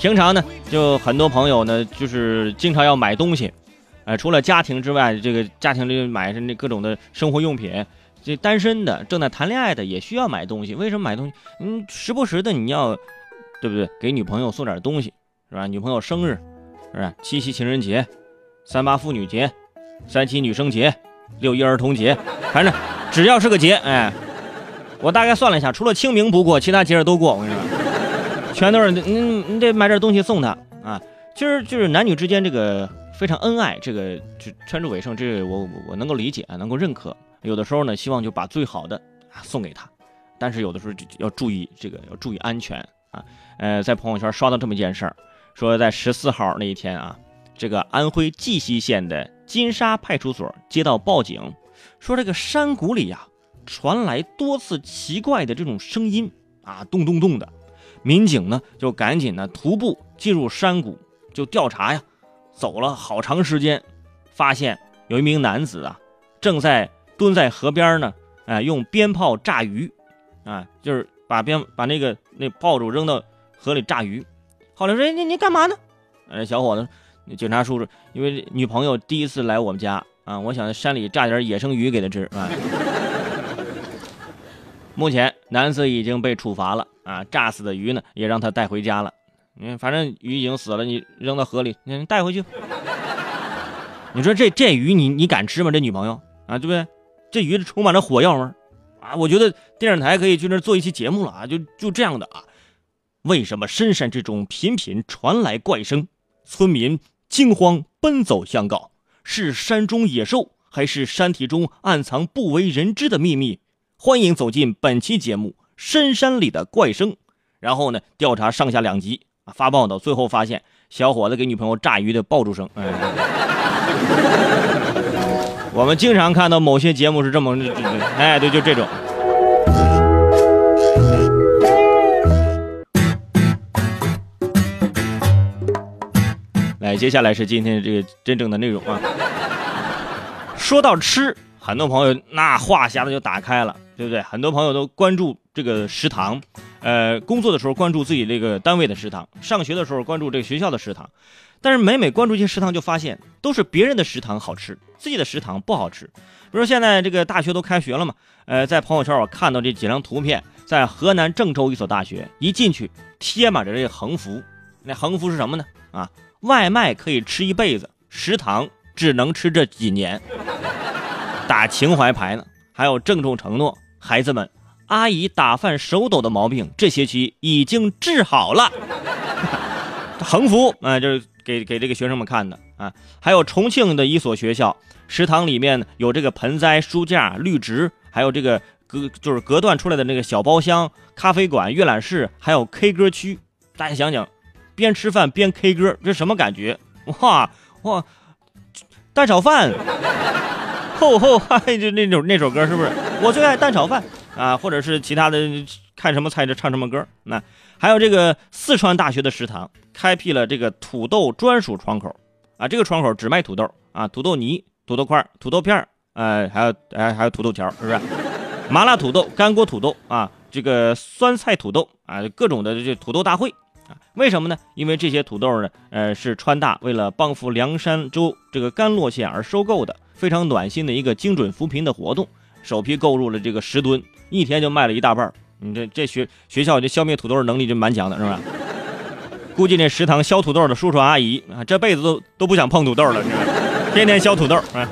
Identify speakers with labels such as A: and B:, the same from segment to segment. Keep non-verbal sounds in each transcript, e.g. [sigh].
A: 平常呢，就很多朋友呢，就是经常要买东西，呃，除了家庭之外，这个家庭里买那各种的生活用品。这单身的、正在谈恋爱的也需要买东西。为什么买东西？嗯，时不时的你要，对不对？给女朋友送点东西，是吧？女朋友生日，是吧？七夕情人节，三八妇女节，三七女生节，六一儿童节，反正只要是个节，哎，我大概算了一下，除了清明不过，其他节日都过。我跟你说，全都是你，你得买点东西送他啊。其实就是男女之间这个非常恩爱，这个就穿着尾声，这个我我能够理解，能够认可。有的时候呢，希望就把最好的啊送给他，但是有的时候就要注意这个，要注意安全啊。呃，在朋友圈刷到这么一件事儿，说在十四号那一天啊，这个安徽绩溪县的金沙派出所接到报警，说这个山谷里呀传来多次奇怪的这种声音啊，咚咚咚的。民警呢就赶紧呢徒步进入山谷就调查呀，走了好长时间，发现有一名男子啊正在。蹲在河边呢，哎，用鞭炮炸鱼，啊，就是把鞭把那个那炮竹扔到河里炸鱼。后来说你你干嘛呢？哎，小伙子，警察叔叔，因为女朋友第一次来我们家啊，我想在山里炸点野生鱼给她吃啊。目前男子已经被处罚了啊，炸死的鱼呢也让他带回家了。嗯，反正鱼已经死了，你扔到河里，你带回去。[laughs] 你说这这鱼你你敢吃吗？这女朋友啊，对不对？这鱼充满着火药味啊！我觉得电视台可以去那做一期节目了啊！就就这样的啊！为什么深山之中频频传来怪声？村民惊慌奔走相告：是山中野兽，还是山体中暗藏不为人知的秘密？欢迎走进本期节目《深山里的怪声》。然后呢，调查上下两集啊，发报道，最后发现小伙子给女朋友炸鱼的爆竹声。哎 [laughs] 我们经常看到某些节目是这么，哎，对，就这种。来，接下来是今天这个真正的内容啊。说到吃，很多朋友那话匣子就打开了，对不对？很多朋友都关注这个食堂，呃，工作的时候关注自己这个单位的食堂，上学的时候关注这个学校的食堂。但是每每关注一些食堂，就发现都是别人的食堂好吃，自己的食堂不好吃。比如说现在这个大学都开学了嘛，呃，在朋友圈我看到这几张图片，在河南郑州一所大学，一进去贴满着这横幅，那横幅是什么呢？啊，外卖可以吃一辈子，食堂只能吃这几年，打情怀牌呢。还有郑重承诺，孩子们，阿姨打饭手抖的毛病这学期已经治好了。[laughs] 横幅啊，就是。给给这个学生们看的啊，还有重庆的一所学校食堂里面有这个盆栽、书架、绿植，还有这个隔就是隔断出来的那个小包厢、咖啡馆、阅览室，还有 K 歌区。大家想想，边吃饭边 K 歌，这什么感觉？哇哇，蛋炒饭，[laughs] 吼吼嗨，就那首那首歌是不是？我最爱蛋炒饭啊，或者是其他的，看什么菜就唱什么歌。那还有这个四川大学的食堂。开辟了这个土豆专属窗口，啊，这个窗口只卖土豆啊，土豆泥、土豆块、土豆片呃，还有哎，还有土豆条，是不是？麻辣土豆、干锅土豆啊，这个酸菜土豆啊，各种的这土豆大会啊，为什么呢？因为这些土豆呢，呃，是川大为了帮扶凉山州这个甘洛县而收购的，非常暖心的一个精准扶贫的活动，首批购入了这个十吨，一天就卖了一大半你这这学学校这消灭土豆的能力就蛮强的，是吧？[laughs] 估计那食堂削土豆的叔叔阿姨啊，这辈子都都不想碰土豆了，天天削土豆啊。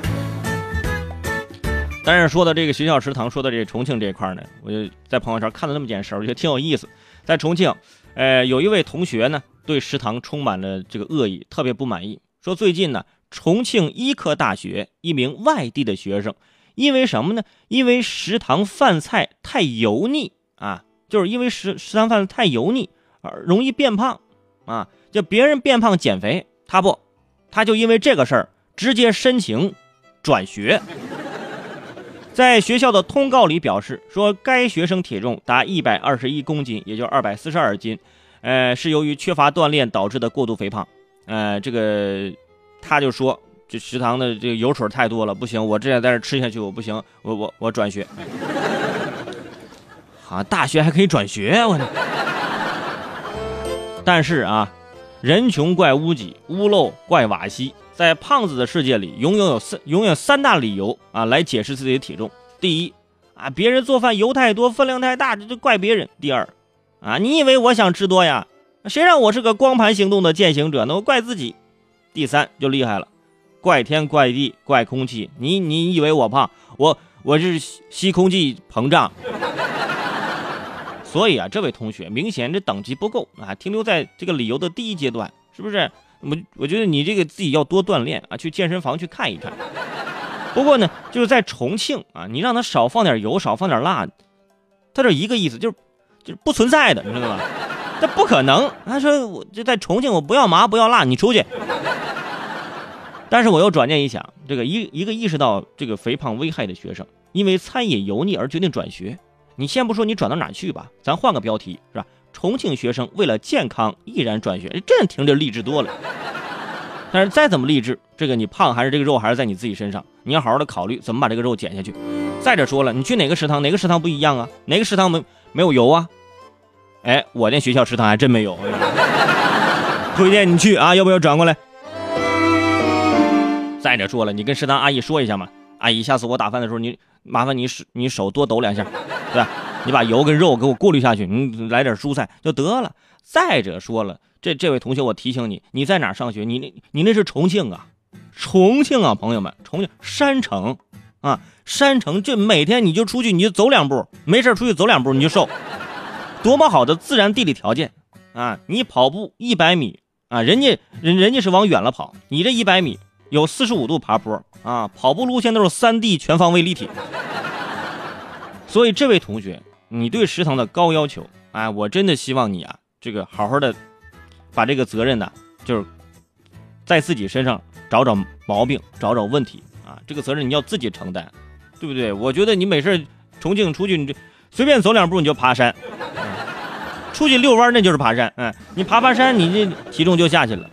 A: 但是说到这个学校食堂，说到这重庆这一块呢，我就在朋友圈看到那么件事，我觉得挺有意思。在重庆，呃，有一位同学呢，对食堂充满了这个恶意，特别不满意，说最近呢，重庆医科大学一名外地的学生，因为什么呢？因为食堂饭菜太油腻啊，就是因为食食堂饭菜太油腻而容易变胖。啊，就别人变胖减肥，他不，他就因为这个事儿直接申请转学。[laughs] 在学校的通告里表示说，该学生体重达一百二十一公斤，也就二百四十二斤，呃，是由于缺乏锻炼导致的过度肥胖。呃，这个他就说，这食堂的这个油水太多了，不行，我这样在这吃下去我不行，我我我转学。好，大学还可以转学，我的。但是啊，人穷怪屋脊，屋漏怪瓦西。在胖子的世界里，永远有三永远三大理由啊，来解释自己的体重。第一啊，别人做饭油太多，分量太大，这就怪别人。第二啊，你以为我想吃多呀？谁让我是个光盘行动的践行者呢？我怪自己。第三就厉害了，怪天怪地怪空气。你你以为我胖？我我是吸空气膨胀。所以啊，这位同学明显这等级不够啊，停留在这个理由的第一阶段，是不是？我我觉得你这个自己要多锻炼啊，去健身房去看一看。不过呢，就是在重庆啊，你让他少放点油，少放点辣，他这一个意思，就是就是不存在的，你知道吗？[laughs] 这不可能。他说我就在重庆，我不要麻不要辣，你出去。但是我又转念一想，这个一一个意识到这个肥胖危害的学生，因为餐饮油腻而决定转学。你先不说你转到哪去吧，咱换个标题是吧？重庆学生为了健康毅然转学，这听着励志多了。[laughs] 但是再怎么励志，这个你胖还是这个肉还是在你自己身上，你要好好的考虑怎么把这个肉减下去。再者说了，你去哪个食堂，哪个食堂不一样啊？哪个食堂没没有油啊？哎，我那学校食堂还真没有。[laughs] 推荐你去啊，要不要转过来？再者说了，你跟食堂阿姨说一下嘛，阿姨，下次我打饭的时候，你麻烦你手你手多抖两下，[laughs] 对吧？你把油跟肉给我过滤下去，你来点蔬菜就得了。再者说了，这这位同学，我提醒你，你在哪上学？你那你那是重庆啊，重庆啊，朋友们，重庆山城啊，山城，这每天你就出去，你就走两步，没事出去走两步你就瘦，多么好的自然地理条件啊！你跑步一百米啊，人家人人家是往远了跑，你这一百米有四十五度爬坡啊，跑步路线都是三 D 全方位立体。所以这位同学。你对食堂的高要求，哎，我真的希望你啊，这个好好的把这个责任呢，就是在自己身上找找毛病，找找问题啊，这个责任你要自己承担，对不对？我觉得你没事重庆出去，你就随便走两步你就爬山，出去遛弯那就是爬山，嗯，你爬爬山，你这体重就下去了。